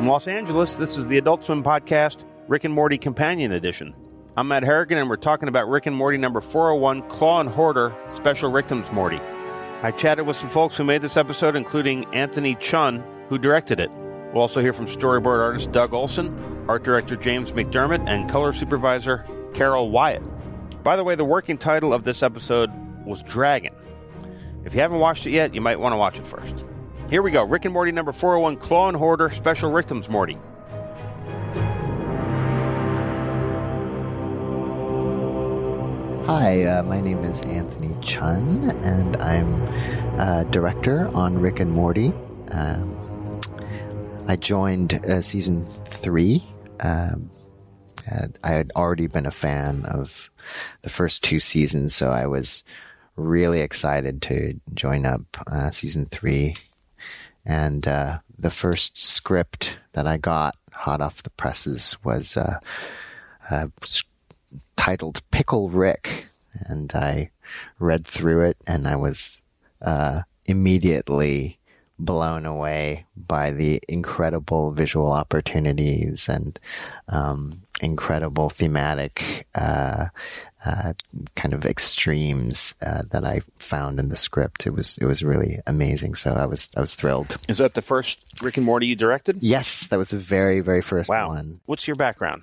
From Los Angeles, this is the Adult Swim Podcast, Rick and Morty Companion Edition. I'm Matt Harrigan, and we're talking about Rick and Morty number 401, Claw and Hoarder, Special Ricktim's Morty. I chatted with some folks who made this episode, including Anthony Chun, who directed it. We'll also hear from storyboard artist Doug Olson, art director James McDermott, and color supervisor Carol Wyatt. By the way, the working title of this episode was Dragon. If you haven't watched it yet, you might want to watch it first. Here we go Rick and Morty number 401, Claw and Hoarder, Special Ricktim's Morty. Hi, uh, my name is Anthony Chun, and I'm uh, director on Rick and Morty. Um, I joined uh, season three. Um, I had already been a fan of the first two seasons, so I was really excited to join up uh, season three. And uh, the first script that I got hot off the presses was uh, titled Pickle Rick, and I read through it, and I was uh, immediately blown away by the incredible visual opportunities and um, incredible thematic uh, uh, kind of extremes uh, that I found in the script. It was it was really amazing. So I was I was thrilled. Is that the first Rick and Morty you directed? Yes, that was the very very first Wow. one. What's your background?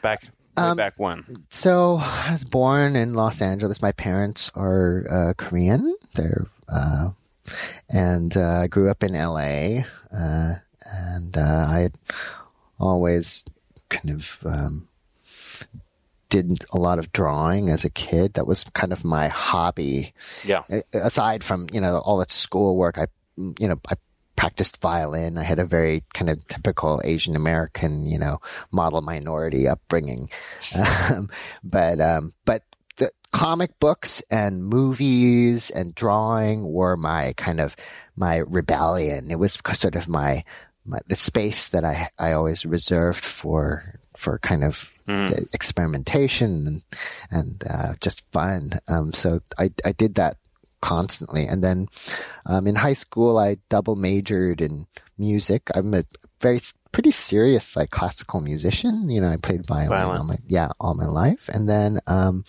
Back way Um, back when? So I was born in Los Angeles. My parents are uh, Korean. They're uh, and uh, I grew up in L.A. Uh, and uh, I always kind of um, did a lot of drawing as a kid. That was kind of my hobby. Yeah. Aside from you know all that schoolwork, I you know I practiced violin. I had a very kind of typical Asian American you know model minority upbringing, um, but um, but the comic books and movies and drawing were my kind of my rebellion. It was sort of my, my the space that I I always reserved for for kind of the experimentation and and uh, just fun. Um, so I I did that constantly, and then um, in high school I double majored in music. I'm a very pretty serious like classical musician. You know, I played violin, Violin. all my yeah all my life, and then um,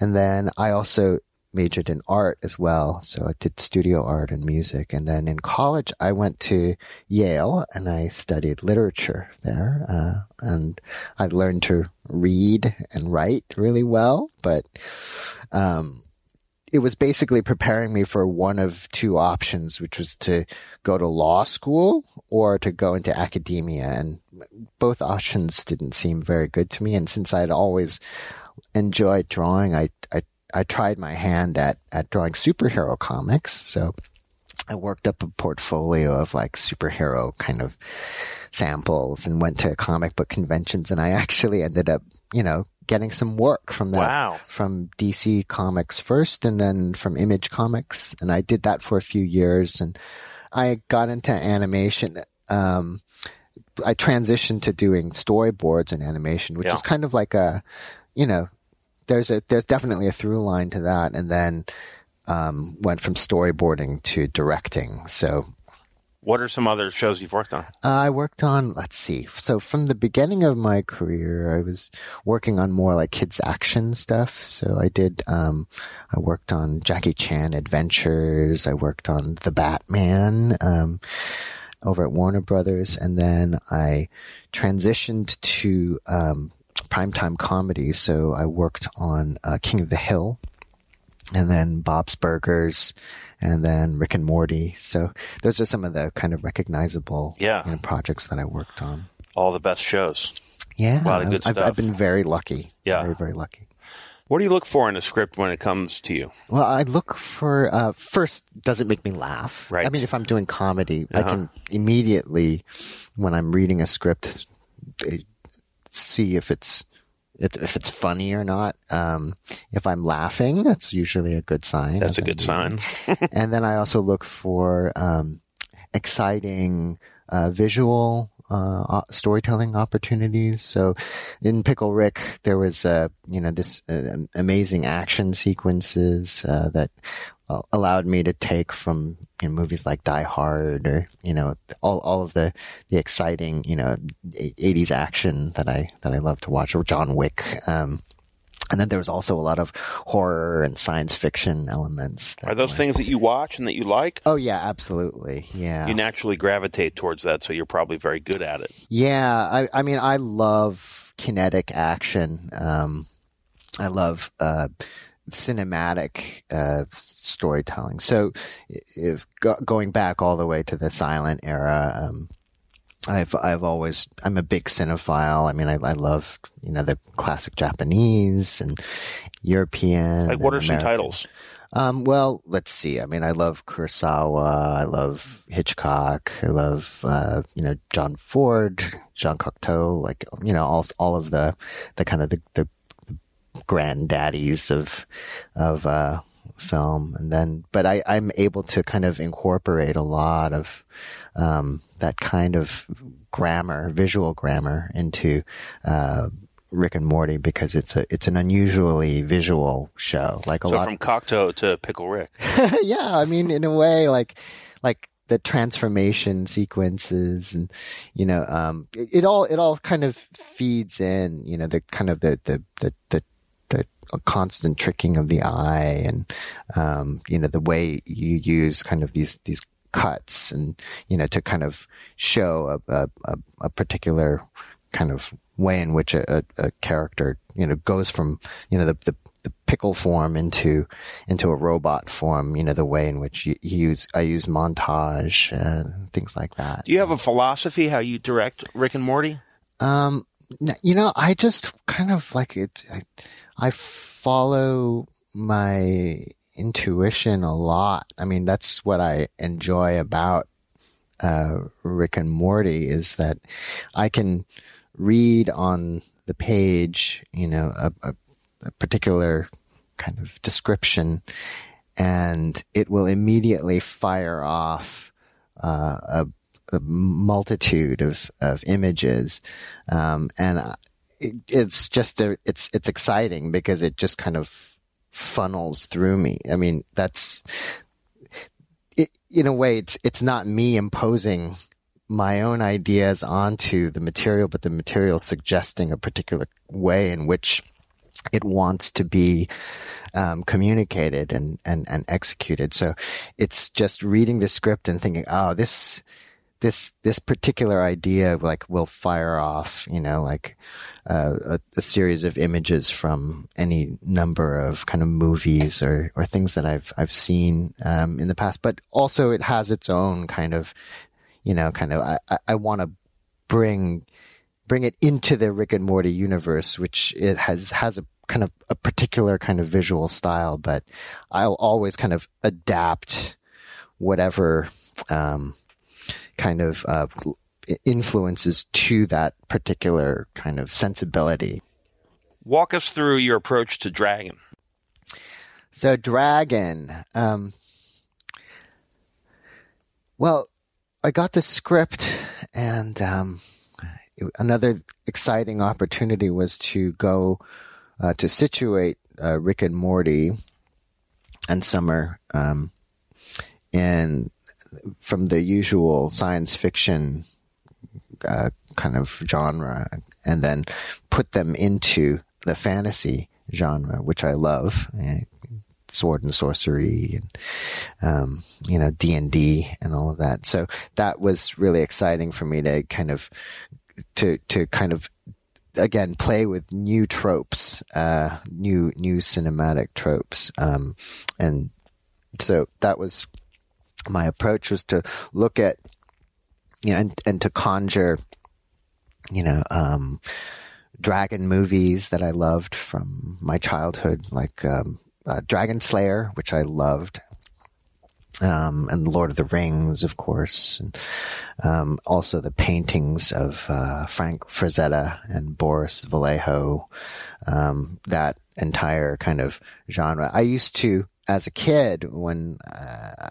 and then I also majored in art as well. So I did studio art and music. And then in college, I went to Yale and I studied literature there. Uh, and I learned to read and write really well, but, um, it was basically preparing me for one of two options, which was to go to law school or to go into academia. And both options didn't seem very good to me. And since I'd always enjoyed drawing, I, I, tried my hand at, at drawing superhero comics. So I worked up a portfolio of like superhero kind of samples and went to comic book conventions. And I actually ended up, you know, getting some work from that Wow. from DC Comics first and then from Image Comics. And I did that for a few years and I got into animation. Um, I transitioned to doing storyboards and animation, which Yeah. is kind of like a, you know, there's a, there's definitely a through line to that. And then, um, went from storyboarding to directing. So What are some other shows you've worked on? uh, I worked on, let's see. So from the beginning of my career, I was working on more like kids action stuff. So I did, um, I worked on Jackie Chan Adventures. I worked on The Batman, um, over at Warner Brothers. And then I transitioned to, um, primetime comedy. So I worked on, uh, King of the Hill and then Bob's Burgers, and then Rick and Morty. So those are some of the kind of recognizable Yeah. you know, projects that I worked on. All the best shows. Yeah, A lot of good I've, stuff. I've been very lucky. Yeah. very very lucky. What do you look for in a script when it comes to you? Well, I look for uh, first, does it make me laugh? Right. I mean, if I'm doing comedy, I Uh-huh. can immediately, when I'm reading a script, eh, see if it's if it's funny or not. Um, if I'm laughing, that's usually a good sign. That's a I'm good sign. and then I also look for um, exciting uh, visual uh, storytelling opportunities. So in Pickle Rick, there was uh, you know this uh, amazing action sequences uh, that allowed me to take from you know, movies like Die Hard or you know all all of the the exciting you know 80s action that I that I love to watch or John Wick. Um, and then there was also a lot of horror and science fiction elements. Are those were- things that you watch and that you like? Oh yeah, absolutely. Yeah. You naturally gravitate towards that, so you're probably very good at it. Yeah, I, I mean, I love kinetic action. Um, I love uh, cinematic uh, storytelling. So, if go, going back all the way to the silent era, um, I've I've always I'm a big cinephile. I mean, I, I love you know the classic Japanese and European. Like, what are some titles? Um, well, let's see. I mean, I love Kurosawa. I love Hitchcock. I love, uh, you know, John Ford, Jean Cocteau, like, you know, all, all of the, the kind of the, the granddaddies of, of, uh, film. And then, but I, I'm able to kind of incorporate a lot of, um, that kind of grammar, visual grammar into, uh, Rick and Morty because it's a it's an unusually visual show. Like a So lot from Cocteau to Pickle Rick. yeah, I mean, in a way, like, like the transformation sequences and, you know, um, it, it all, it all kind of feeds in, you know, the kind of the, the, the, the, the constant tricking of the eye and, um, you know, the way you use kind of these, these cuts and, you know, to kind of show a, a, a, a particular kind of way in which a, a, a character, you know, goes from, you know, the, the, the pickle form into into a robot form. You know, the way in which you, you use I use montage and things like that. Do you have a philosophy how you direct Rick and Morty? Um, you know, I just kind of like it. I, I follow my intuition a lot. I mean, that's what I enjoy about uh, Rick and Morty is that I can read on the page, you know, a, a, a particular kind of description, and it will immediately fire off uh, a, a multitude of, of images, um, and uh, it, it's just a, it's it's exciting because it just kind of funnels through me. I mean, that's it, in a way, it's it's not me imposing my own ideas onto the material, but the material suggesting a particular way in which it wants to be um, communicated and, and, and executed. So it's just reading the script and thinking, oh, this, this, this particular idea, like, will fire off, you know, like, uh, a, a series of images from any number of kind of movies or, or things that I've, I've seen, um, in the past. But also it has its own kind of, you know, kind of, I, I, want to bring, bring it into the Rick and Morty universe, which it has, has a kind of a particular kind of visual style, but I'll always kind of adapt whatever, um, kind of, uh, influences to that particular kind of sensibility. Walk us through your approach to Dragon. So Dragon, um, well, I got the script and, um, another exciting opportunity was to go, uh, to situate, uh, Rick and Morty and Summer, um, in, from the usual science fiction, uh, kind of genre and then put them into the fantasy genre, which I love. eh, sword and sorcery and um, you know D and D and all of that. So that was really exciting for me to kind of to to kind of again play with new tropes, uh, new new cinematic tropes, um, and so that was my approach was to look at you know and, and to conjure you know um, dragon movies that I loved from my childhood, like um, uh, Dragon Slayer, which I loved. Um, and Lord of the Rings, of course, and um, also the paintings of uh, Frank Frazetta and Boris Vallejo. Um, that entire kind of genre. I used to, as a kid, when uh,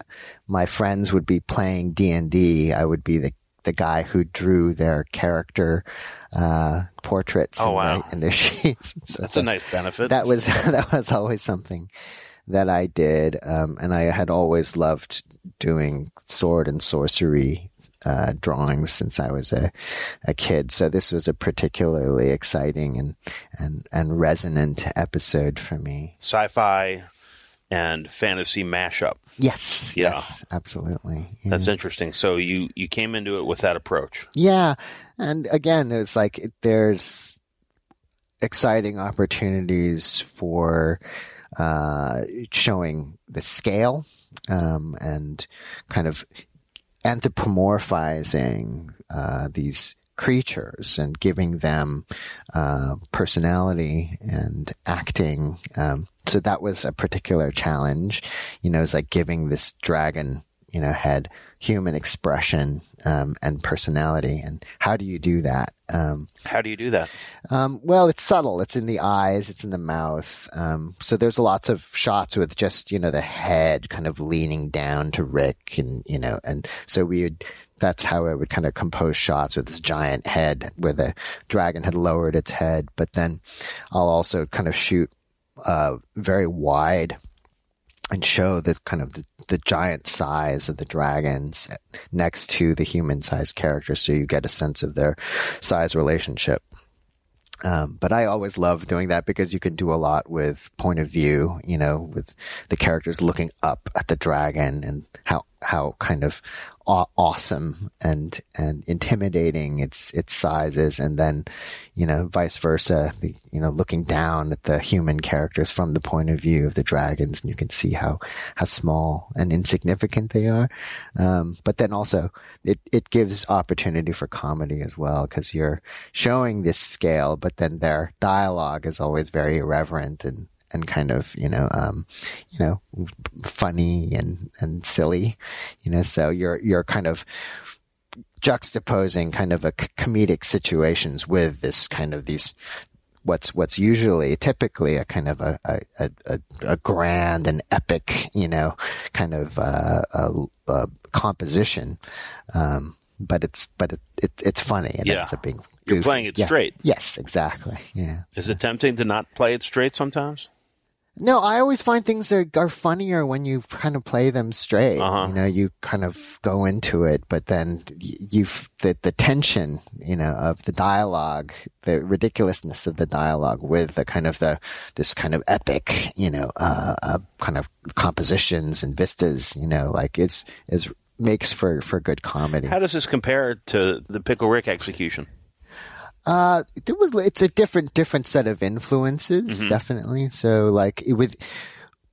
my friends would be playing D and D, I would be the the guy who drew their character uh, portraits Oh, in, wow. the, in their sheets. So That's a nice benefit. that was that was always something that I did, um, and I had always loved doing sword and sorcery uh, drawings since I was a a kid. So this was a particularly exciting and and and resonant episode for me. sci-fi and fantasy mashup. Yes, Yeah. yes, absolutely. Yeah. That's interesting. So you you came into it with that approach. Yeah. And again, it's like it- there's exciting opportunities for uh, showing the scale um, and kind of anthropomorphizing uh, these creatures and giving them uh, personality and acting. Um, so that was a particular challenge. You know, it's like giving this dragon, you know, head human expression um, and personality. And how do you do that? Um, How do you do that? um, well, it's subtle. It's in the eyes. It's in the mouth. Um, so there's lots of shots with just you know the head kind of leaning down to Rick, and you know, and so we would. That's how I would kind of compose shots with this giant head where the dragon had lowered its head. But then I'll also kind of shoot uh, very wide and show the kind of the, the giant size of the dragons next to the human sized characters so you get a sense of their size relationship. Um, but I always love doing that because you can do a lot with point of view, you know, with the characters looking up at the dragon and how, how kind of aw- awesome and, and intimidating its, its size is. And then, you know, vice versa, you know, looking down at the human characters from the point of view of the dragons and you can see how, how small and insignificant they are. Um, but then also it, it gives opportunity for comedy as well because you're showing this scale, but then their dialogue is always very irreverent and, and kind of, you know, um, you know, funny and, and silly, you know, so you're, you're kind of juxtaposing kind of a comedic situations with this kind of these, what's, what's usually typically a kind of a, a, a, a- a grand and epic, you know, kind of, uh, uh, uh, composition. Um, but it's, but it, it it's funny and Yeah. it's a big, You're playing it Yeah. straight. Yes, exactly. Yeah. Is it tempting to not play it straight sometimes? No, I always find things are, are funnier when you kind of play them straight. Uh-huh. You know, you kind of go into it, but then you've the the tension, you know, of the dialogue, the ridiculousness of the dialogue with the kind of the this kind of epic, you know, uh, uh kind of compositions and vistas. You know, like it's is makes for for good comedy. How does this compare to the Pickle Rick execution? Uh, there was it's a different different set of influences, definitely. So like it with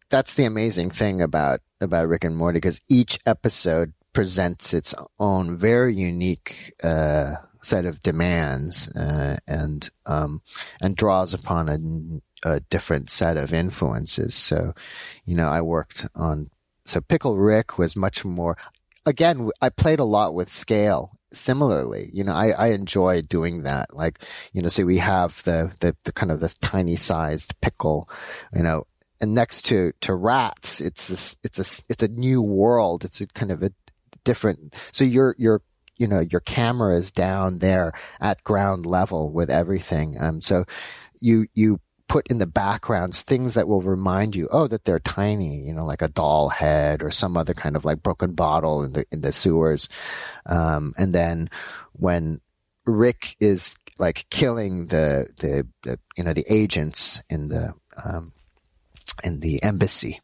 that's the amazing thing about about Rick and Morty because each episode presents its own very unique uh, set of demands uh, and um, and draws upon a, a different set of influences. So, you know, I worked on so Pickle Rick was much more. Again, I played a lot with scale. Similarly, you know, I, I enjoy doing that. Like, you know, so we have the, the, the kind of this tiny sized pickle, you know, and next to, to rats, it's this, it's a, it's a new world. It's a kind of a different, so you're, you're, you know, your camera is down there at ground level with everything. Um, so you, you put in the backgrounds things that will remind you, oh, that they're tiny, you know, like a doll head or some other kind of like broken bottle in the, in the sewers. Um, and then when Rick is like killing the, the, the you know, the agents in the, um, in the embassy,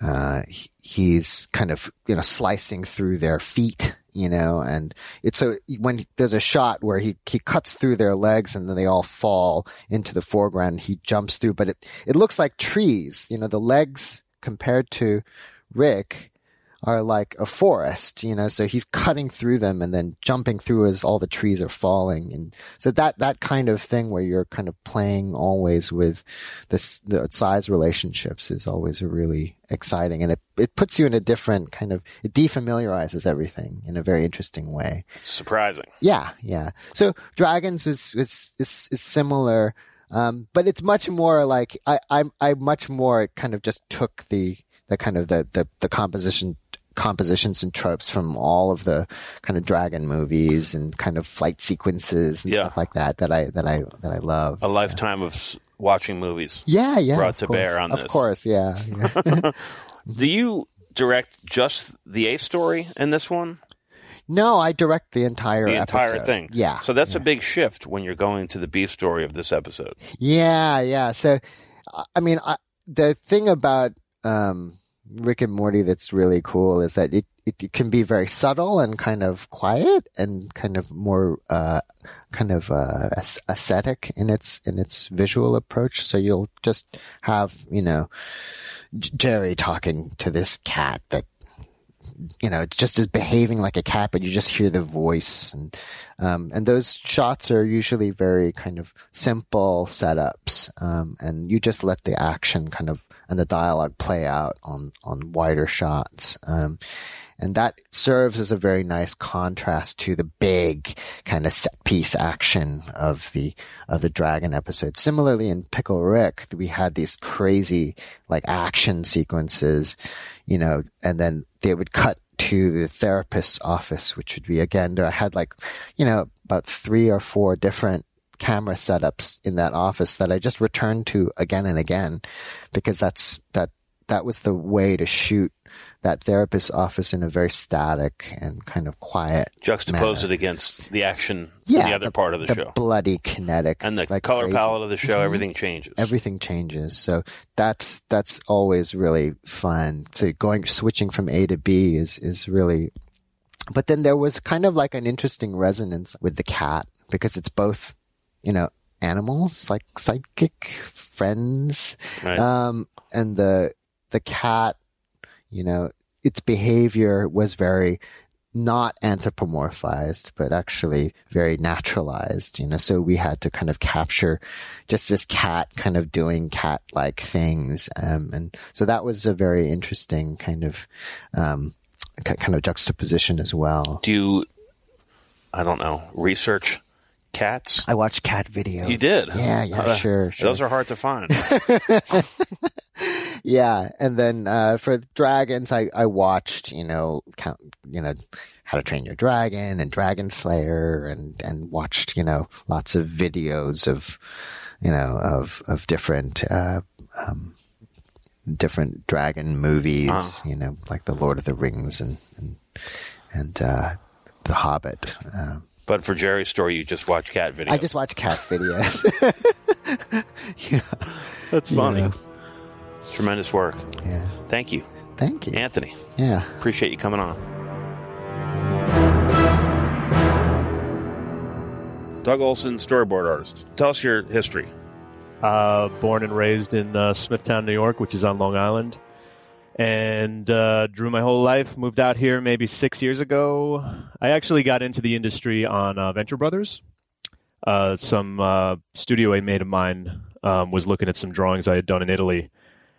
uh, he- he's kind of, you know, slicing through their feet, you know, and it's so when there's a shot where he, he cuts through their legs and then they all fall into the foreground, he jumps through, but it, it looks like trees, you know, the legs compared to Rick are like a forest, you know, so he's cutting through them and then jumping through as all the trees are falling. And so that, that kind of thing where you're kind of playing always with this, the size relationships is always a really exciting and it, it puts you in a different kind of, it defamiliarizes everything in a very interesting way. Surprising. Yeah. Yeah. So Dragons was, was, is, is similar. Um, but it's much more like I, I, I much more kind of just took the, the kind of the, the, the composition compositions and tropes from all of the kind of dragon movies and kind of flight sequences and Yeah. stuff like that that I that I that I love. A lifetime of watching movies. yeah, yeah, brought to course. bear on of this. Of course, yeah. yeah. Do you direct just the A story in this one? no, I direct the entire The entire episode. thing. Yeah. So that's yeah. a big shift when you're going to the B story of this episode. Yeah, yeah. So, I- I mean, I, the thing about um, Rick and Morty that's really cool is that it, it, it can be very subtle and kind of quiet and kind of more uh, kind of uh, ascetic in its in its visual approach. So you'll just have you know Jerry talking to this cat that you know, just is behaving like a cat, but you just hear the voice, and um, and those shots are usually very kind of simple setups, um, and you just let the action kind of and the dialogue play out on on wider shots. Um, and that serves as a very nice contrast to the big kind of set piece action of the of the dragon episode. Similarly, in Pickle Rick, we had these crazy like action sequences, you know, and then they would cut to the therapist's office, which would be again, I had like, you know, about three or four different camera setups in that office that I just returned to again and again because that's that that was the way to shoot that therapist's office in a very static and kind of quiet Juxtapose manner. it against the action yeah in the other part of the, show. bloody kinetic and the like color crazy. palette of the show, Mhm. everything changes. everything changes so that's that's always really fun so going switching from a to b is is really but then there was kind of like an interesting resonance with the cat because it's both you know animals like sidekick friends right? um, and the the cat, you know, its behavior was very not anthropomorphized, but actually very naturalized, you know, so we had to kind of capture just this cat kind of doing cat like things. Um, and so that was a very interesting kind of, um, kind of juxtaposition as well. Do you, I don't know, research cats? I watched cat videos. You did? Yeah, yeah, Uh, sure, sure. Those are hard to find. yeah and then uh, for dragons I, I watched you know count you know how to train your dragon and dragon slayer and and watched you know lots of videos of you know of of different uh um different dragon movies Ah. you know like the lord of the rings and and and uh the hobbit um but for Jerry's story, you just watch cat videos. I just watch cat videos. yeah, That's funny. Yeah. Tremendous work. yeah. Thank you, Thank you. Anthony. Yeah. Appreciate you coming on. Doug Olson, storyboard artist. Tell us your history. Uh, born and raised in uh, Smithtown, New York, which is on Long Island, and uh, drew my whole life. Moved out here maybe six years ago. I actually got into the industry on uh, Venture Brothers. Uh, some uh, studio A mate of mine um, was looking at some drawings I had done in Italy,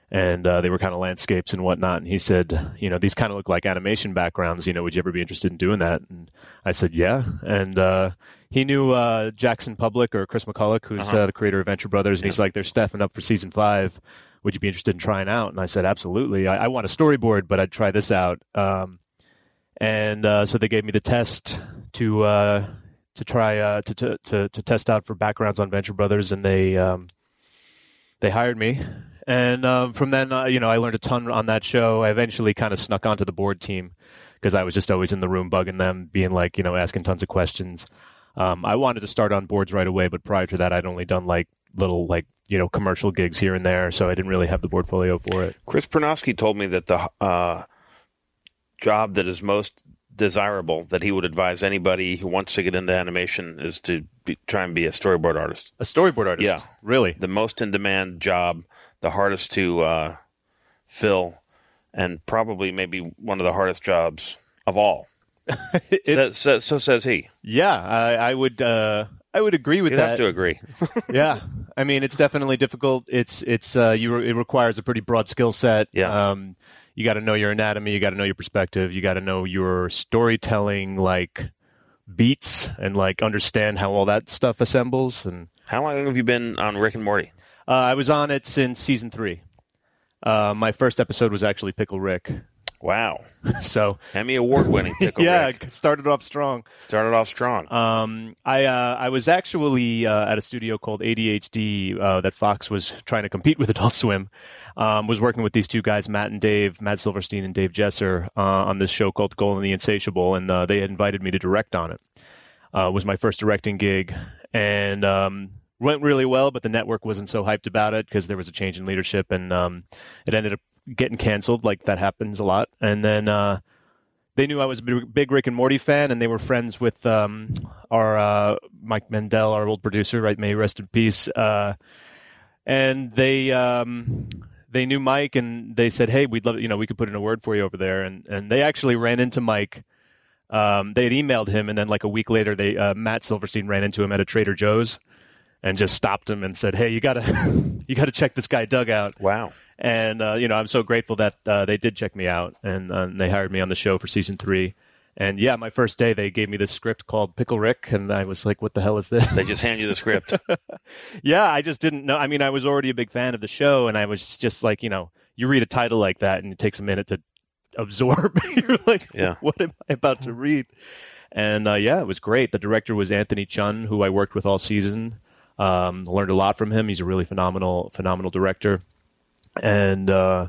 and uh, they were kind of landscapes and whatnot. And he said, "You know, these kind of look like animation backgrounds. You know, would you ever be interested in doing that?" And I said, "Yeah." And uh, he knew uh, Jackson Publick or Chris McCulloch, who's Uh-huh. uh, the creator of Venture Brothers, and he's like, "They're staffing up for season five. Would you be interested in trying out?" And I said, "Absolutely. I, I want a storyboard, but I'd try this out." Um, and uh, so they gave me the test to uh, to try uh, to, to to to test out for backgrounds on Venture Brothers, and they um, they hired me. And um, from then, uh, you know, I learned a ton on that show. I eventually kind of snuck onto the board team because I was just always in the room bugging them, being like, you know, asking tons of questions. Um, I wanted to start on boards right away, but prior to that, I'd only done like little like you know commercial gigs here and there, so I didn't really have the portfolio for it. Chris Prynoski told me that the uh, job that is most desirable that he would advise anybody who wants to get into animation is to be, try and be a storyboard artist. A storyboard artist, Yeah. really. The most in demand job, the hardest to uh, fill, and probably maybe one of the hardest jobs of all. It- so, so, so says he. yeah, I, I would. Uh, I would agree with that. You'd that. have to agree. yeah, I mean, it's definitely difficult. It's it's uh, you. It requires a pretty broad skill set. Yeah. Um, you got to know your anatomy. You got to know your perspective. You got to know your storytelling, like beats, and like understand how all that stuff assembles. And How long have you been on Rick and Morty? uh, I was on it since season three. Uh, my first episode was actually Pickle Rick. Wow. So Emmy award winning Pickle yeah, Rick. started off strong. Started off strong. Um, I uh, I was actually uh, at a studio called ADHD uh, that Fox was trying to compete with Adult Swim. Um, was working with these two guys, Matt and Dave, Matt Silverstein and Dave Jesser, uh, on this show called Golan the Insatiable, and uh, they had invited me to direct on it. Uh, it was my first directing gig, and um, went really well. But the network wasn't so hyped about it because there was a change in leadership, and um, it ended up getting canceled. Like that happens a lot, and then. Uh, they knew I was a big- Rick and Morty fan, and they were friends with um, our uh, Mike Mendel, our old producer, right? May rest in peace. Uh, and they um, they knew Mike, and they said, "Hey, we'd love you know we could put in a word for you over there." And and they actually ran into Mike. Um, they had emailed him, and then like a week later, they uh, Matt Silverstein ran into him at a Trader Joe's, and just stopped him and said, "Hey, you gotta you gotta check this guy Doug out." wow. And uh, you know I'm so grateful that uh, they did check me out and, uh, they hired me on the show for season three. And yeah, my first day they gave me this script called Pickle Rick, and I was like, "What the hell is this?" They just hand you the script. yeah, I just didn't know. I mean, I was already a big fan of the show, and I was just like, you know, you read a title like that, and it takes a minute to absorb. You're like, Yeah. what am I about to read? And uh, yeah, it was great. The director was Anthony Chun, who I worked with all season. Um, learned a lot from him. He's a really phenomenal, phenomenal director. And uh,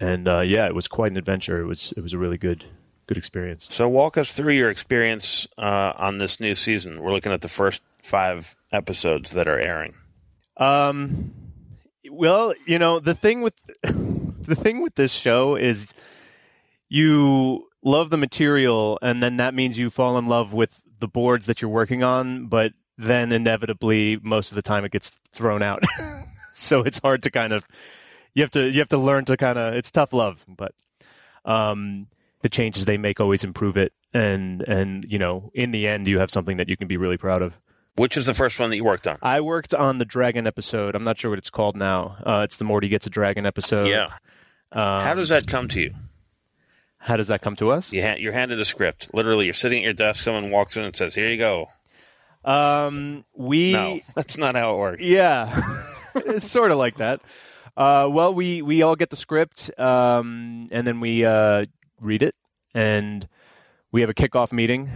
and uh, yeah, it was quite an adventure. It was it was a really good good experience. so walk us through your experience uh, on this new season. We're looking at the first five episodes that are airing. Um, well, you know, the thing with the thing with this show is you love the material, and then that means you fall in love with the boards that you're working on, but then inevitably, most of the time, it gets thrown out. so it's hard to kind of you have to you have to learn to kind of it's tough love, but um, the changes they make always improve it, and and you know, in the end, you have something that you can be really proud of. Which is the first one that you worked on? I worked on the dragon episode. I'm not sure what it's called now. Uh, it's the Morty gets a dragon episode. yeah. Um, How does that come to you? how does that come to us? You ha- you're handed a script. Literally, you're sitting at your desk. Someone walks in and says, "Here you go." Um, we No, that's not how it works. yeah, it's sort of like that. Uh, well, we we all get the script, um, and then we uh, read it, and we have a kickoff meeting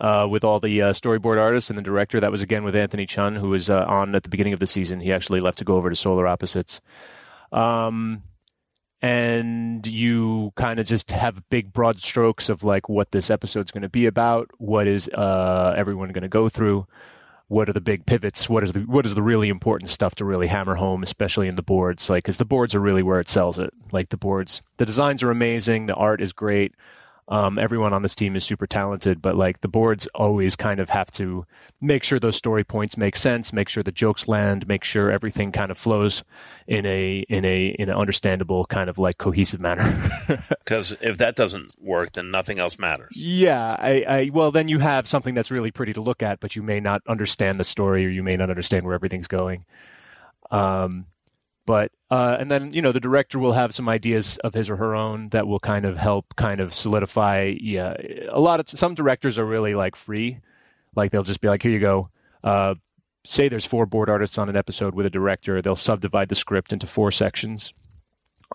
uh, with all the uh, storyboard artists and the director. That was again with Anthony Chun, who was uh, on at the beginning of the season. He actually left to go over to Solar Opposites. Um, and you kind of just have big broad strokes of like what this episode's going to be about, what is uh, everyone going to go through, what are the big pivots, what is the what is the really important stuff to really hammer home, especially in the boards, like because the boards are really where it sells it. Like the boards, the designs are amazing, the art is great. Um, everyone on this team is super talented, but like the boards always kind of have to make sure those story points make sense, make sure the jokes land, make sure everything kind of flows in a in a in an understandable kind of like cohesive manner. Because if that doesn't work, then nothing else matters. yeah, I, I well then you have something that's really pretty to look at, but you may not understand the story or you may not understand where everything's going. Um, but uh, and then you know the director will have some ideas of his or her own that will kind of help kind of solidify. Yeah, a lot of some directors are really like free, like they'll just be like, here you go. Uh, say there's four board artists on an episode with a director, they'll subdivide the script into four sections.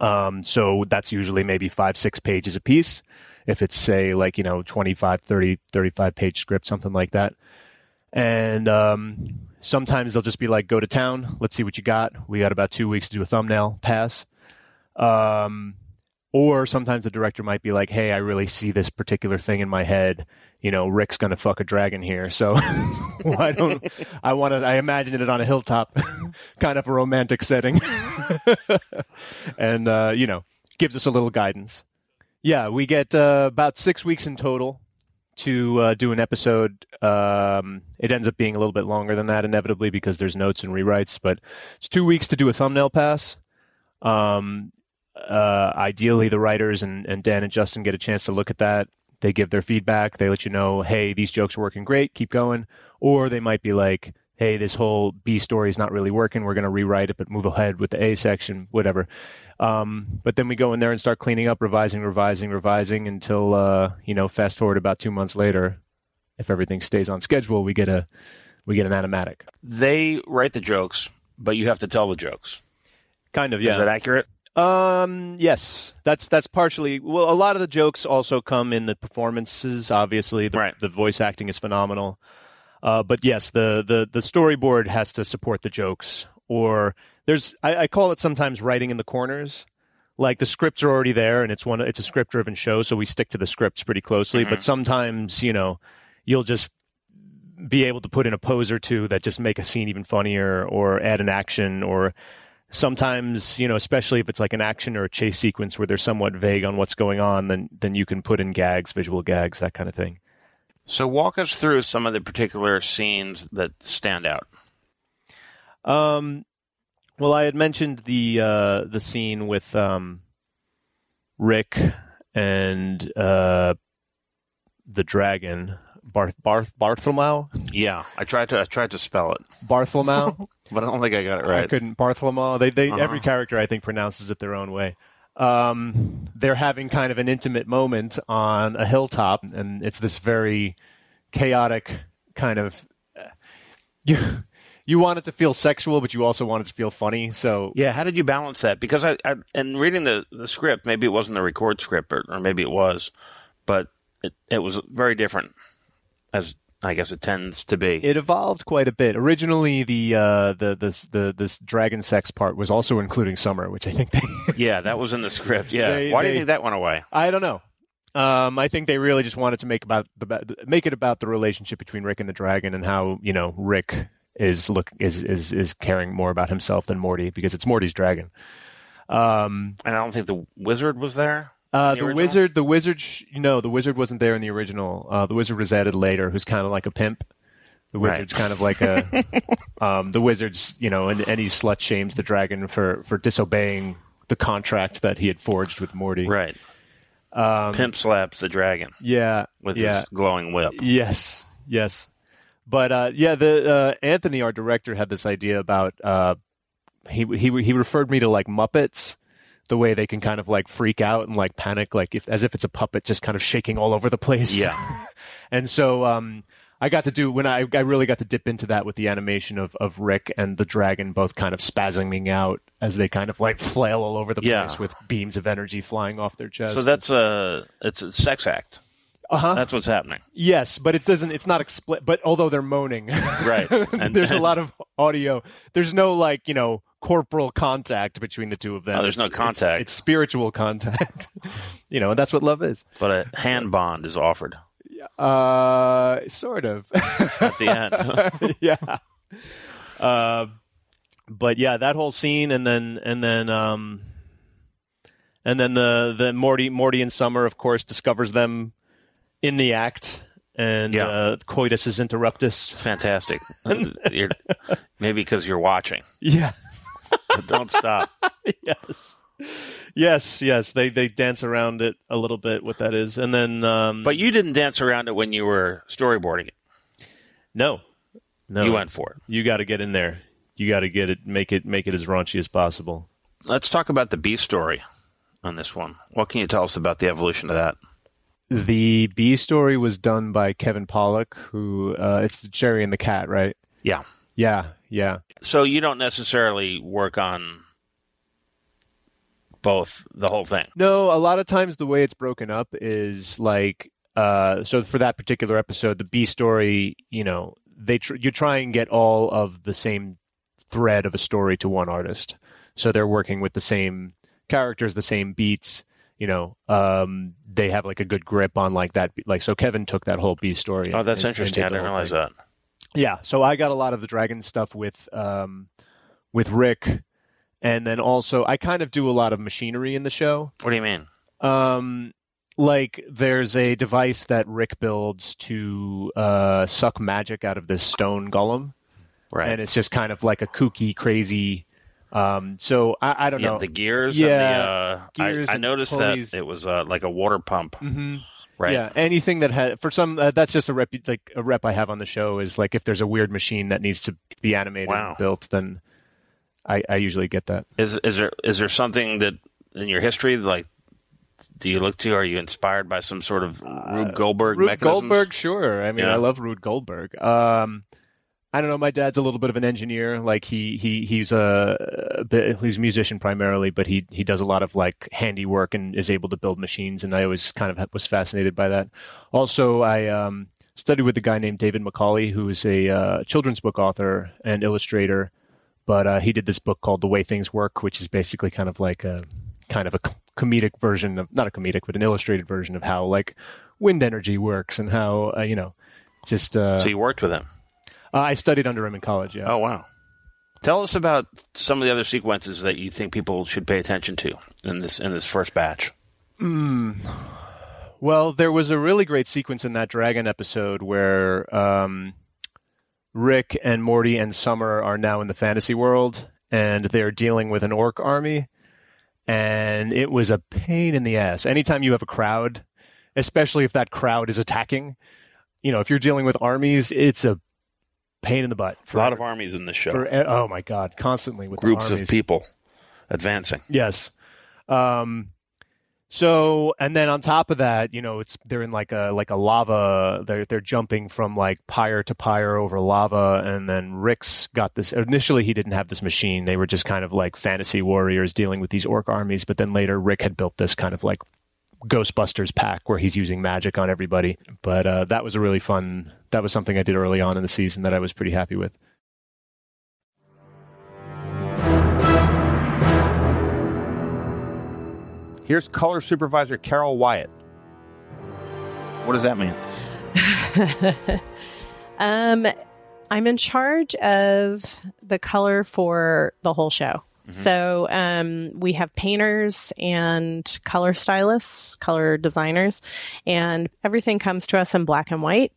Um, so that's usually maybe five, six pages a piece. If it's say like, you know, 25, 30, 35 page script, something like that. And, um, sometimes they'll just be like, go to town. Let's see what you got. We got about two weeks to do a thumbnail pass. Um, or sometimes the director might be like, "Hey, I really see this particular thing in my head. You know, Rick's gonna fuck a dragon here, so why don't I want to? I imagine it on a hilltop, kind of a romantic setting, and uh, you know, gives us a little guidance. Yeah, we get uh, about six weeks in total to uh, do an episode. Um, it ends up being a little bit longer than that, inevitably, because there's notes and rewrites. But it's two weeks to do a thumbnail pass. Um, uh, ideally, the writers and, and Dan and Justin get a chance to look at that. They give their feedback. They let you know, hey, these jokes are working great. Keep going. Or they might be like, hey, this whole B story is not really working. We're going to rewrite it, but move ahead with the A section, whatever. Um, but then we go in there and start cleaning up, revising, revising, revising until, uh, you know, fast forward about two months later, if everything stays on schedule, we get a we get an animatic. They write the jokes, but you have to tell the jokes. Kind of, yeah. Is that accurate? Um, yes, that's that's partially. Well, a lot of the jokes also come in the performances. Obviously, the, Right. the voice acting is phenomenal. Uh, but yes, the, the the storyboard has to support the jokes. Or there's, I, I call it sometimes writing in the corners. Like the scripts are already there, and it's one. It's a script driven show, so we stick to the scripts pretty closely. But sometimes, you know, you'll just be able to put in a pose or two that just make a scene even funnier, or add an action, or sometimes you know especially if it's like an action or a chase sequence where they're somewhat vague on what's going on then then you can put in gags visual gags that kind of thing So walk us through some of the particular scenes that stand out. um well i had mentioned the uh the scene with um rick and uh the dragon barth barth bartholomew Yeah, I tried to I tried to spell it, bartholomew but I don't think I got it right. I couldn't. Bartholomew. They, they, Uh-huh. every character I think pronounces it their own way. Um, they're having kind of an intimate moment on a hilltop, and it's this very chaotic kind of. You you want it to feel sexual, but you also want it to feel funny. So Yeah, how did you balance that? Because I, I in reading the, the script, maybe it wasn't the record script, or, or maybe it was, but it, it was very different, as I guess it tends to be. it evolved quite a bit. Originally, the uh, the this the this dragon sex part was also including Summer, which I think they yeah, that was in the script. Yeah, They- why do you they- think that went away? I don't know. Um, I think they really just wanted to make about the make it about the relationship between Rick and the dragon and how you know Rick is look is is is caring more about himself than Morty because it's Morty's dragon. Um, And I don't think the wizard was there. Uh, The the, wizard, the wizard, sh- know, the wizard wasn't there in the original. Uh, the wizard was added later, who's kind of like a pimp. The Right. wizard's kind of like a, um, the wizard's, you know, and, and he slut shames the dragon for for disobeying the contract that he had forged with Morty. Right. Um, Pimp slaps the dragon Yeah. with yeah. his glowing whip. Yes, yes. But uh, yeah, the uh, Anthony, our director, had this idea about uh, he he he referred me to like Muppets, the way they can kind of like freak out and like panic, like if as if it's a puppet just kind of shaking all over the place. Yeah. and so um, I got to do when I I really got to dip into that with the animation of of Rick and the dragon both kind of spasming out as they kind of like flail all over the Yeah. place with beams of energy flying off their chest. So that's a it's a sex act. uh-huh. That's what's happening. Yes, but it doesn't. It's not explicit. But although they're moaning, Right. And- there's a lot of audio. There's no like you know corporal contact between the two of them. Oh, there's no contact. It's, it's spiritual contact. you know, and that's what love is. But a hand bond is offered Uh, sort of. at the end. yeah. Uh, but yeah, that whole scene, and then and then um, and then the the Morty Morty and Summer, of course, discovers them in the act, and Yeah. uh, coitus is interruptus. Fantastic. You're, maybe because you're watching. Yeah. Don't stop. yes. Yes, yes. They they dance around it a little bit. What that is, and then um, But you didn't dance around it when you were storyboarding it. no, no, You went for it. You got to get in there. You got to get it. Make it make it as raunchy as possible. Let's talk about the B story on this one. What can you tell us about the evolution of that? The B story was done by Kevin Pollock, who uh, it's the Jerry and the Cat, right? Yeah. Yeah, yeah. So you don't necessarily work on both the whole thing. No, a lot of times the way it's broken up is like uh so for that particular episode the B story, you know, they tr- you try and get all of the same thread of a story to one artist. So they're working with the same characters, the same beats, you know, um they have like a good grip on like that like so Kevin took that whole B story. Oh, that's and- and interesting. did I didn't realize thing. that. Yeah, so I got a lot of the dragon stuff with um with Rick and then also I kind of do a lot of machinery in the show. What do you mean? Um, like there's a device that Rick builds to uh, suck magic out of this stone golem, Right. and it's just kind of like a kooky, crazy Um, so I, I don't Yeah, know. the gears. Yeah, the, uh, gears I, I noticed pulleys. that it was uh, like a water pump, hmm right? Yeah, anything that had for some uh, that's just a rep like a rep I have on the show is like if there's a weird machine that needs to be animated Wow. and built, then I, I usually get that. Is is there is there something that in your history like do you look to? Are you inspired by some sort of Rube Goldberg Uh, Rube mechanisms? Goldberg, sure. I mean, Yeah. I love Rube Goldberg. Um, I don't know. My dad's a little bit of an engineer. Like he he he's a, he's a musician primarily, but he he does a lot of like handiwork and is able to build machines. And I always kind of was fascinated by that. Also, I um, studied with a guy named David Macaulay, who is a uh, children's book author and illustrator. But uh, he did this book called The Way Things Work, which is basically kind of like a kind of a comedic version of not a comedic, but an illustrated version of how like wind energy works and how uh, you know just uh, So you worked with him. Uh, I studied under him in college. Yeah. Oh wow! Tell us about some of the other sequences that you think people should pay attention to in this in this first batch. Well, there was a really great sequence in that dragon episode where um, Rick and Morty and Summer are now in the fantasy world and they're dealing with an orc army. And it was a pain in the ass. Anytime you have a crowd, especially if that crowd is attacking, you know, if you're dealing with armies, it's a pain in the butt. a lot of armies in this show. for oh my god, constantly with the Groups of people advancing. Yes. Um so and then on top of that, you know, it's they're in like a like a lava they're they're jumping from like pyre to pyre over lava and then Rick's got this initially he didn't have this machine. They were just kind of like fantasy warriors dealing with these orc armies, but then later Rick had built this kind of like Ghostbusters pack where he's using magic on everybody. But uh, that was a really fun. That was something I did early on in the season that I was pretty happy with. Here's color supervisor Carol Wyatt. What does that mean? um, I'm in charge of the color for the whole show. So um, we have painters and color stylists, color designers, and everything comes to us in black and white.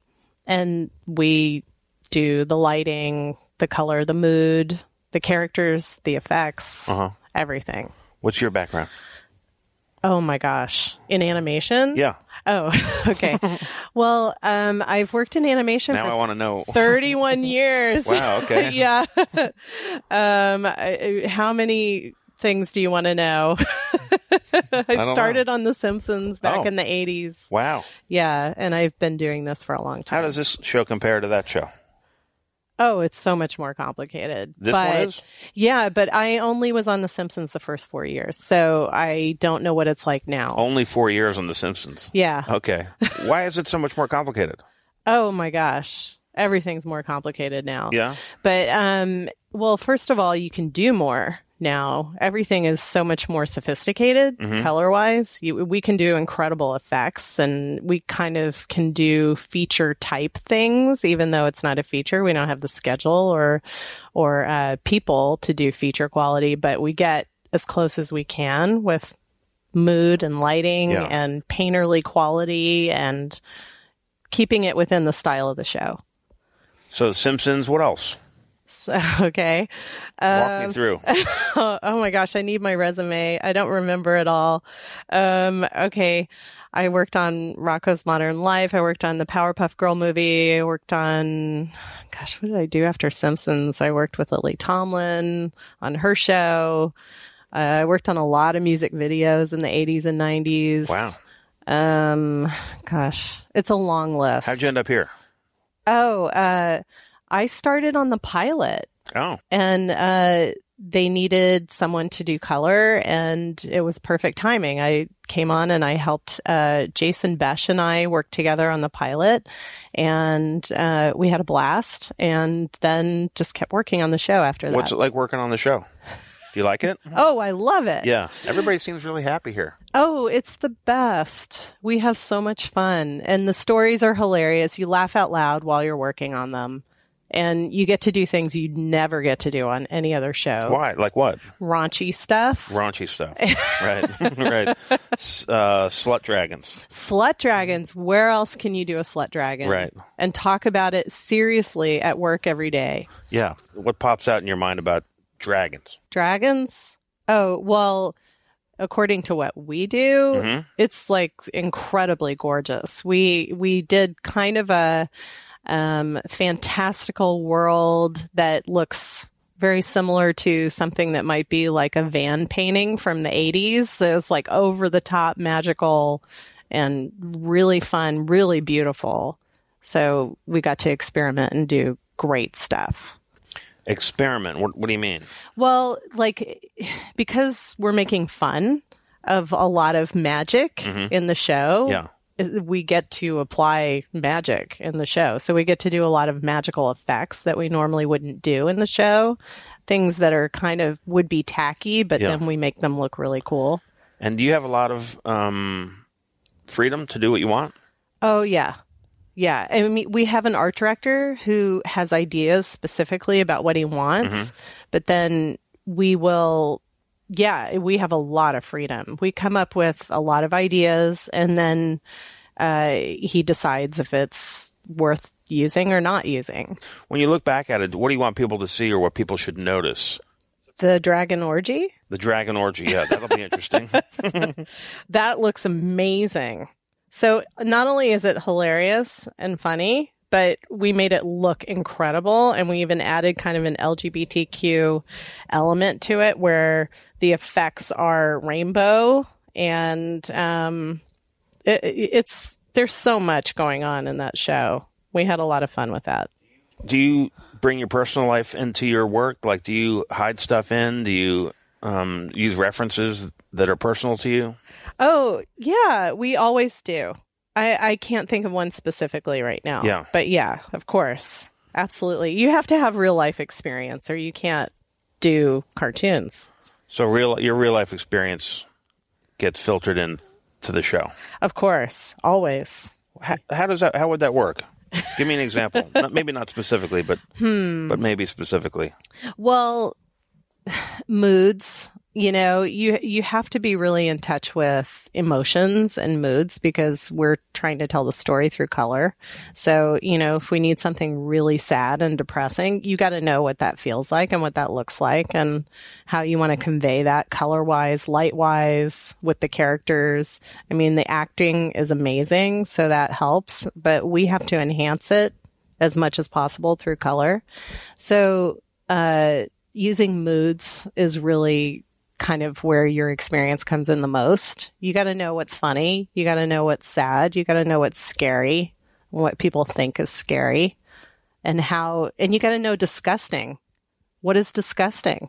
And we do the lighting, the color, the mood, the characters, the effects, Uh-huh. everything. What's your background? Oh my gosh. In animation? Yeah. Oh, okay. well, um, I've worked in animation Now for I want to know. 31 years. Wow, okay. yeah. um, I- I- how many things do you want to know? I, don't started on The Simpsons back Oh. in the 80s. Wow. Yeah, and I've been doing this for a long time. How does this show compare to that show? Oh, it's so much more complicated. This but, one is? Yeah, but I only was on The Simpsons the first four years, so I don't know what it's like now. Only four years on The Simpsons. Yeah. Okay. Why is it so much more complicated? Oh my gosh. Everything's more complicated now. Yeah. But um well, first of all, you can do more now. Everything is so much more sophisticated Mm-hmm. color-wise. We can do incredible effects and we kind of can do feature type things even though it's not a feature. We don't have the schedule or or uh people to do feature quality, but we get as close as we can with mood and lighting Yeah. and painterly quality and keeping it within the style of the show. So Simpsons. What else? So, okay. Walk Um, me through. oh, oh my gosh, I need my resume. I don't remember it all. Um, okay. I worked on Rocko's Modern Life. I worked on the Powerpuff Girl movie. I worked on, gosh, what did I do after Simpsons? I worked with Lily Tomlin on her show. Uh, I worked on a lot of music videos in the 80s and 90s. Wow. Um, gosh, it's a long list. How'd you end up here? Oh, uh, I started on the pilot Oh, and uh, they needed someone to do color, and it was perfect timing. I came on and I helped uh, Jason Besh and I work together on the pilot, and uh, we had a blast. And then just kept working on the show after that. what's it like working on the show? Do you like it? oh, I love it. Yeah. Everybody seems really happy here. Oh, it's the best. We have so much fun, and the stories are hilarious. You laugh out loud while you're working on them. And you get to do things you'd never get to do on any other show. Why? Like what? Raunchy stuff. Raunchy stuff. right. right. S- Uh, slut dragons. Slut dragons. Where else can you do a slut dragon? Right. And talk about it seriously at work every day. Yeah. What pops out in your mind about dragons? Dragons? Oh, well, according to what we do, Mhm. it's like incredibly gorgeous. We we did kind of a um, fantastical world that looks very similar to something that might be like a van painting from the 80s. So it's like over the top magical and really fun, really beautiful. So we got to experiment and do great stuff. Experiment. What, what do you mean? Well, like because we're making fun of a lot of magic in the show. Yeah. We get to apply magic in the show. So we get to do a lot of magical effects that we normally wouldn't do in the show. Things that are kind of would be tacky, but Yeah. then we make them look really cool. And do you have a lot of um, freedom to do what you want? Oh yeah. Yeah. I mean we have an art director who has ideas specifically about what he wants, but then we will yeah, we have a lot of freedom. We come up with a lot of ideas and then uh, he decides if it's worth using or not using. When you look back at it, what do you want people to see or what people should notice? The dragon orgy? The dragon orgy. Yeah, that'll be interesting. That looks amazing. So not only is it hilarious and funny, but we made it look incredible and we even added kind of an LGBTQ element to it where the effects are rainbow and um it, it's there's so much going on in that show. We had a lot of fun with that. do you bring your personal life into your work? Like, do you hide stuff in? Do you um, use references that are personal to you? Oh, yeah, we always do. I, I can't think of one specifically right now. Yeah. But yeah, of course. Absolutely. You have to have real life experience or you can't do cartoons. So, real your real life experience gets filtered in to the show. Of course. Always. How, how does that? How would that work? Give me an example. not, maybe not specifically, but hmm. but maybe specifically. Well, moods, you know, you you have to be really in touch with emotions and moods because we're trying to tell the story through color. So, you know, if we need something really sad and depressing, you got to know what that feels like and what that looks like and how you want to convey that color-wise, light-wise with the characters. I mean, the acting is amazing, so that helps, but we have to enhance it as much as possible through color. So, uh using moods is really kind of where your experience comes in the most. You got to know what's funny. You got to know what's sad. You got to know what's scary, what people think is scary, and how, and you got to know disgusting. What is disgusting?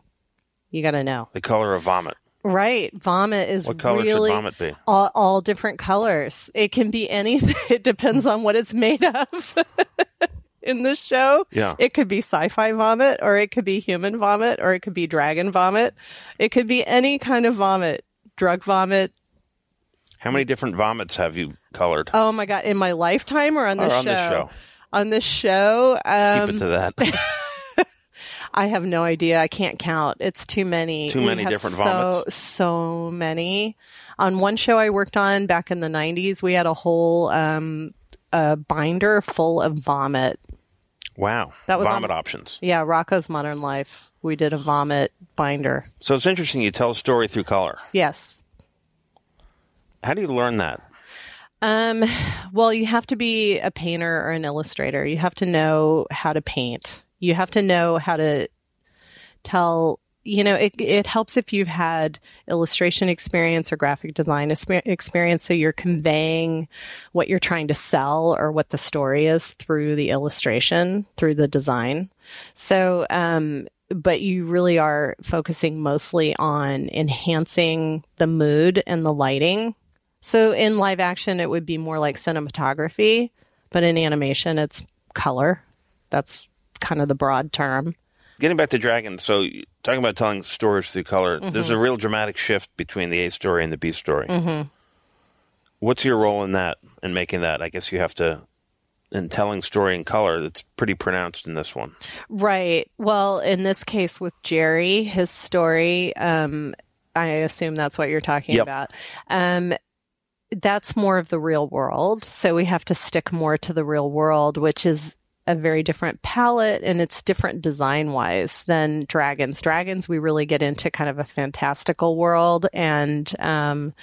You got to know. The color of vomit. Right. Vomit is What color really should vomit be? all, all different colors. It can be anything. It depends on what it's made of. In this show, Yeah. it could be sci-fi vomit, or it could be human vomit, or it could be dragon vomit. It could be any kind of vomit, drug vomit. How many different vomits have you colored? Oh my god! In my lifetime, or on Or this on show? this show? On this show, um, Keep it to that. I have no idea. I can't count. It's too many. Too many different so, vomits? So many. On one show I worked on back in the '90s, we had a whole um, a binder full of vomit. Wow. That was on- vomit options. Yeah, Rocko's Modern Life. We did a vomit binder. So it's interesting. You tell a story through color. Yes. How do you learn that? Um, well, you have to be a painter or an illustrator. You have to know how to paint. You have to know how to tell, you know, it, it helps if you've had illustration experience or graphic design experience. So you're conveying what you're trying to sell or what the story is through the illustration, through the design. So, um, but you really are focusing mostly on enhancing the mood and the lighting so in live action, it would be more like cinematography, but in animation, it's color. That's kind of the broad term. Getting back to Dragon, so talking about telling stories through color, Mm-hmm. there's a real dramatic shift between the A story and the B story. What's your role in that, in making that? I guess you have to, in telling story in color, that's pretty pronounced in this one. Right. Well, in this case with Jerry, his story, um, I assume that's what you're talking Yep. about. Um, that's more of the real world. So we have to stick more to the real world, which is a very different palette and it's different design wise than dragons. Dragons, we really get into kind of a fantastical world and, um,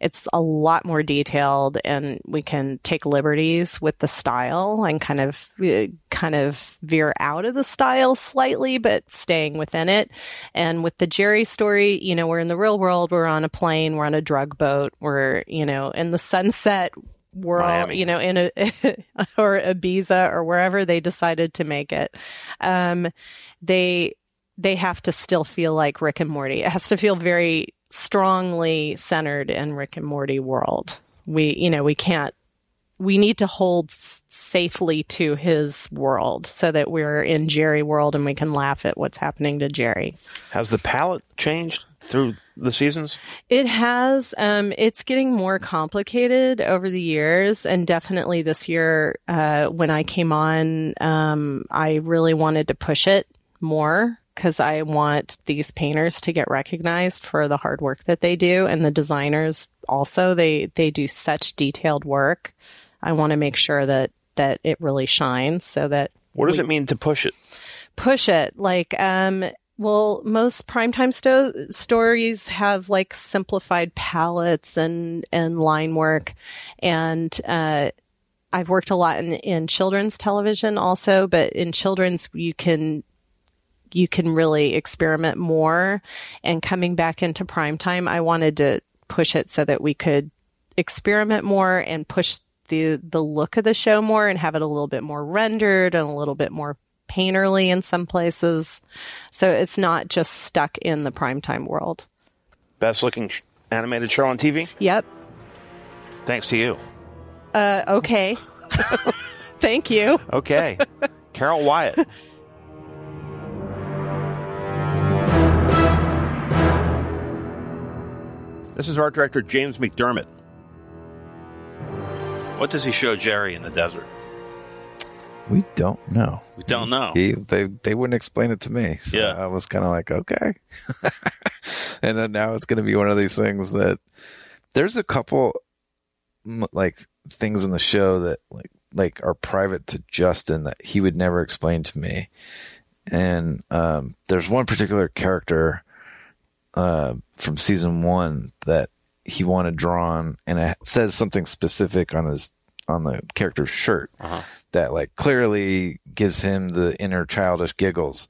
it's a lot more detailed and we can take liberties with the style and kind of uh, kind of veer out of the style slightly but staying within it. And with the jerry story you know we're in the real world. We're on a plane. We're on a drug boat we're you know in the sunset we're all you know in a or Ibiza or wherever they decided to make it um they they have to still feel like Rick and Morty. It has to feel very strongly centered in Rick and Morty world. We, you know, we can't, we need to hold s- safely to his world so that we're in Jerry world and we can laugh at what's happening to Jerry. Has the palette changed through the seasons? It has. Um, it's getting more complicated over the years, and definitely this year, uh, when I came on, um, I really wanted to push it more because I want these painters to get recognized for the hard work that they do and the designers also they they do such detailed work. I want to make sure that that it really shines so that What does we, it mean to push it? Push it like um well, most primetime sto- stories have like simplified palettes and and line work, and uh, I've worked a lot in, in children's television also, but in children's you can you can really experiment more. And coming back into prime time, I wanted to push it so that we could experiment more and push the the look of the show more and have it a little bit more rendered and a little bit more painterly in some places. So it's not just stuck in the primetime world. Best looking animated show on TV? Yep. Thanks to you. Uh, okay. Thank you. Okay. Carol Wyatt. This is art director James McDermott. What does he show Jerry in the desert? We don't know. We don't know. He, they they wouldn't explain it to me. So yeah. I was kind of like, okay. and then now it's going to be one of these things that there's a couple like things in the show that like like are private to Justin that he would never explain to me. And um, there's one particular character uh, from season one that he wanted drawn, and it says something specific on his on the character's shirt uh-huh. that like clearly gives him the inner childish giggles,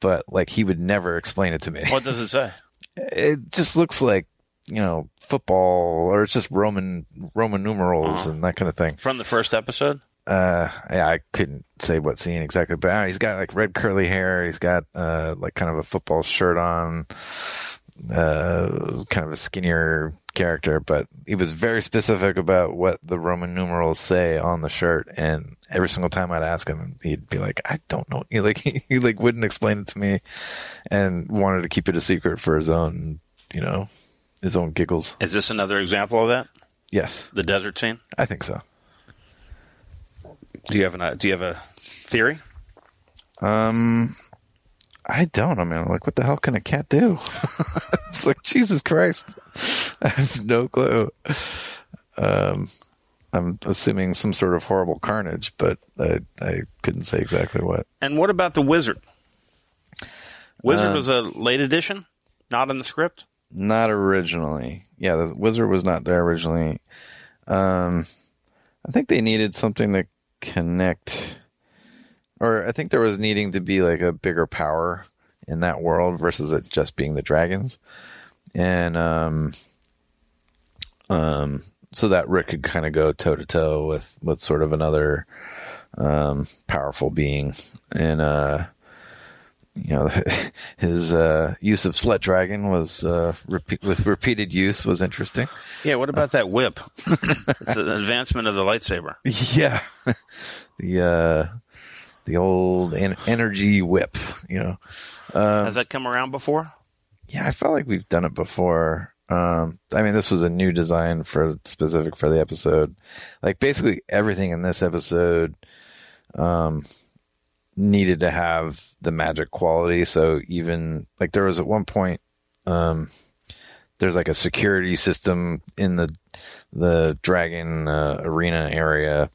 but like he would never explain it to me. What does it say? It just looks like you know football, or it's just Roman Roman numerals uh-huh. and that kind of thing. From the first episode. Uh, yeah, I couldn't say what scene exactly, but uh, he's got like red curly hair. He's got uh like kind of a football shirt on uh, kind of a skinnier character, but he was very specific about what the Roman numerals say on the shirt. And every single time I'd ask him, he'd be like, "I don't know." He like he, he like wouldn't explain it to me, and wanted to keep it a secret for his own, you know, his own giggles. Is this another example of that? Yes, the desert scene. I think so. Do you have an Do you have a theory? Um, I don't. I mean, like, what the hell can a cat do? it's like Jesus Christ. I have no clue. Um, I'm assuming some sort of horrible carnage, but I I couldn't say exactly what. And what about the wizard? Wizard uh, was a late addition, not in the script. Not originally. Yeah, the wizard was not there originally. Um, I think they needed something to connect or I think there was needing to be like a bigger power in that world versus it just being the dragons, and um, um, so that Rick could kind of go toe to toe with with sort of another um, powerful being, and uh, you know his uh, use of slut dragon was uh, repeat, with repeated use was interesting. Yeah, what about that whip? it's an advancement of the lightsaber. Yeah, the uh, the old en- energy whip. You know, um, has that come around before? Yeah, I felt like we've done it before. Um, I mean, this was a new design for specific for the episode. Like basically everything in this episode, um, needed to have the magic quality. So even like there was at one point, um, there's like a security system in the the dragon uh, arena area,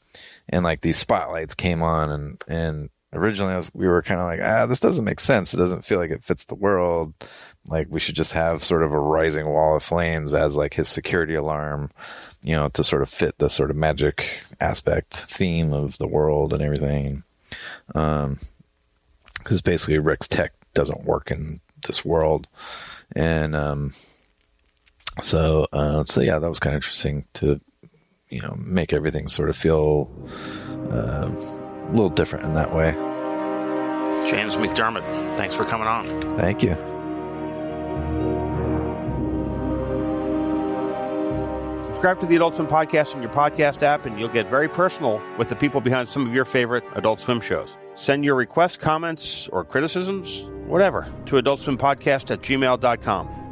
and like these spotlights came on, and and originally was, we were kind of like, ah, this doesn't make sense. It doesn't feel like it fits the world. Like we should just have sort of a rising wall of flames as like his security alarm, you know, to sort of fit the sort of magic aspect theme of the world and everything. Um, because basically Rick's tech doesn't work in this world, and um, so uh, so yeah, that was kind of interesting to you know make everything sort of feel uh, a little different in that way. James McDermott, thanks for coming on. Thank you. Subscribe to the Adult Swim podcast in your podcast app, and you'll get very personal with the people behind some of your favorite Adult Swim shows. Send your requests, comments, or criticisms, whatever, to adultswimpodcast at gmail.com.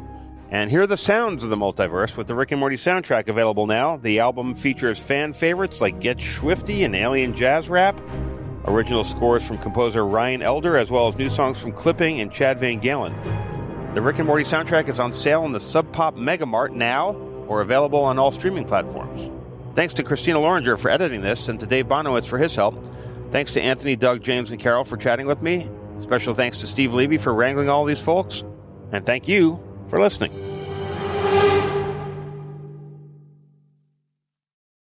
And here are the sounds of the multiverse with the Rick and Morty soundtrack available now. The album features fan favorites like Get Swifty and Alien Jazz Rap, original scores from composer Ryan Elder, as well as new songs from Clipping and Chad VanGaalen. The Rick and Morty soundtrack is on sale in the Sub Pop Megamart now or available on all streaming platforms. Thanks to Christina Loringer for editing this and to Dave Bonowitz for his help. Thanks to Anthony, Doug, James, and Carol for chatting with me. Special thanks to Steve Levy for wrangling all these folks. And thank you for listening.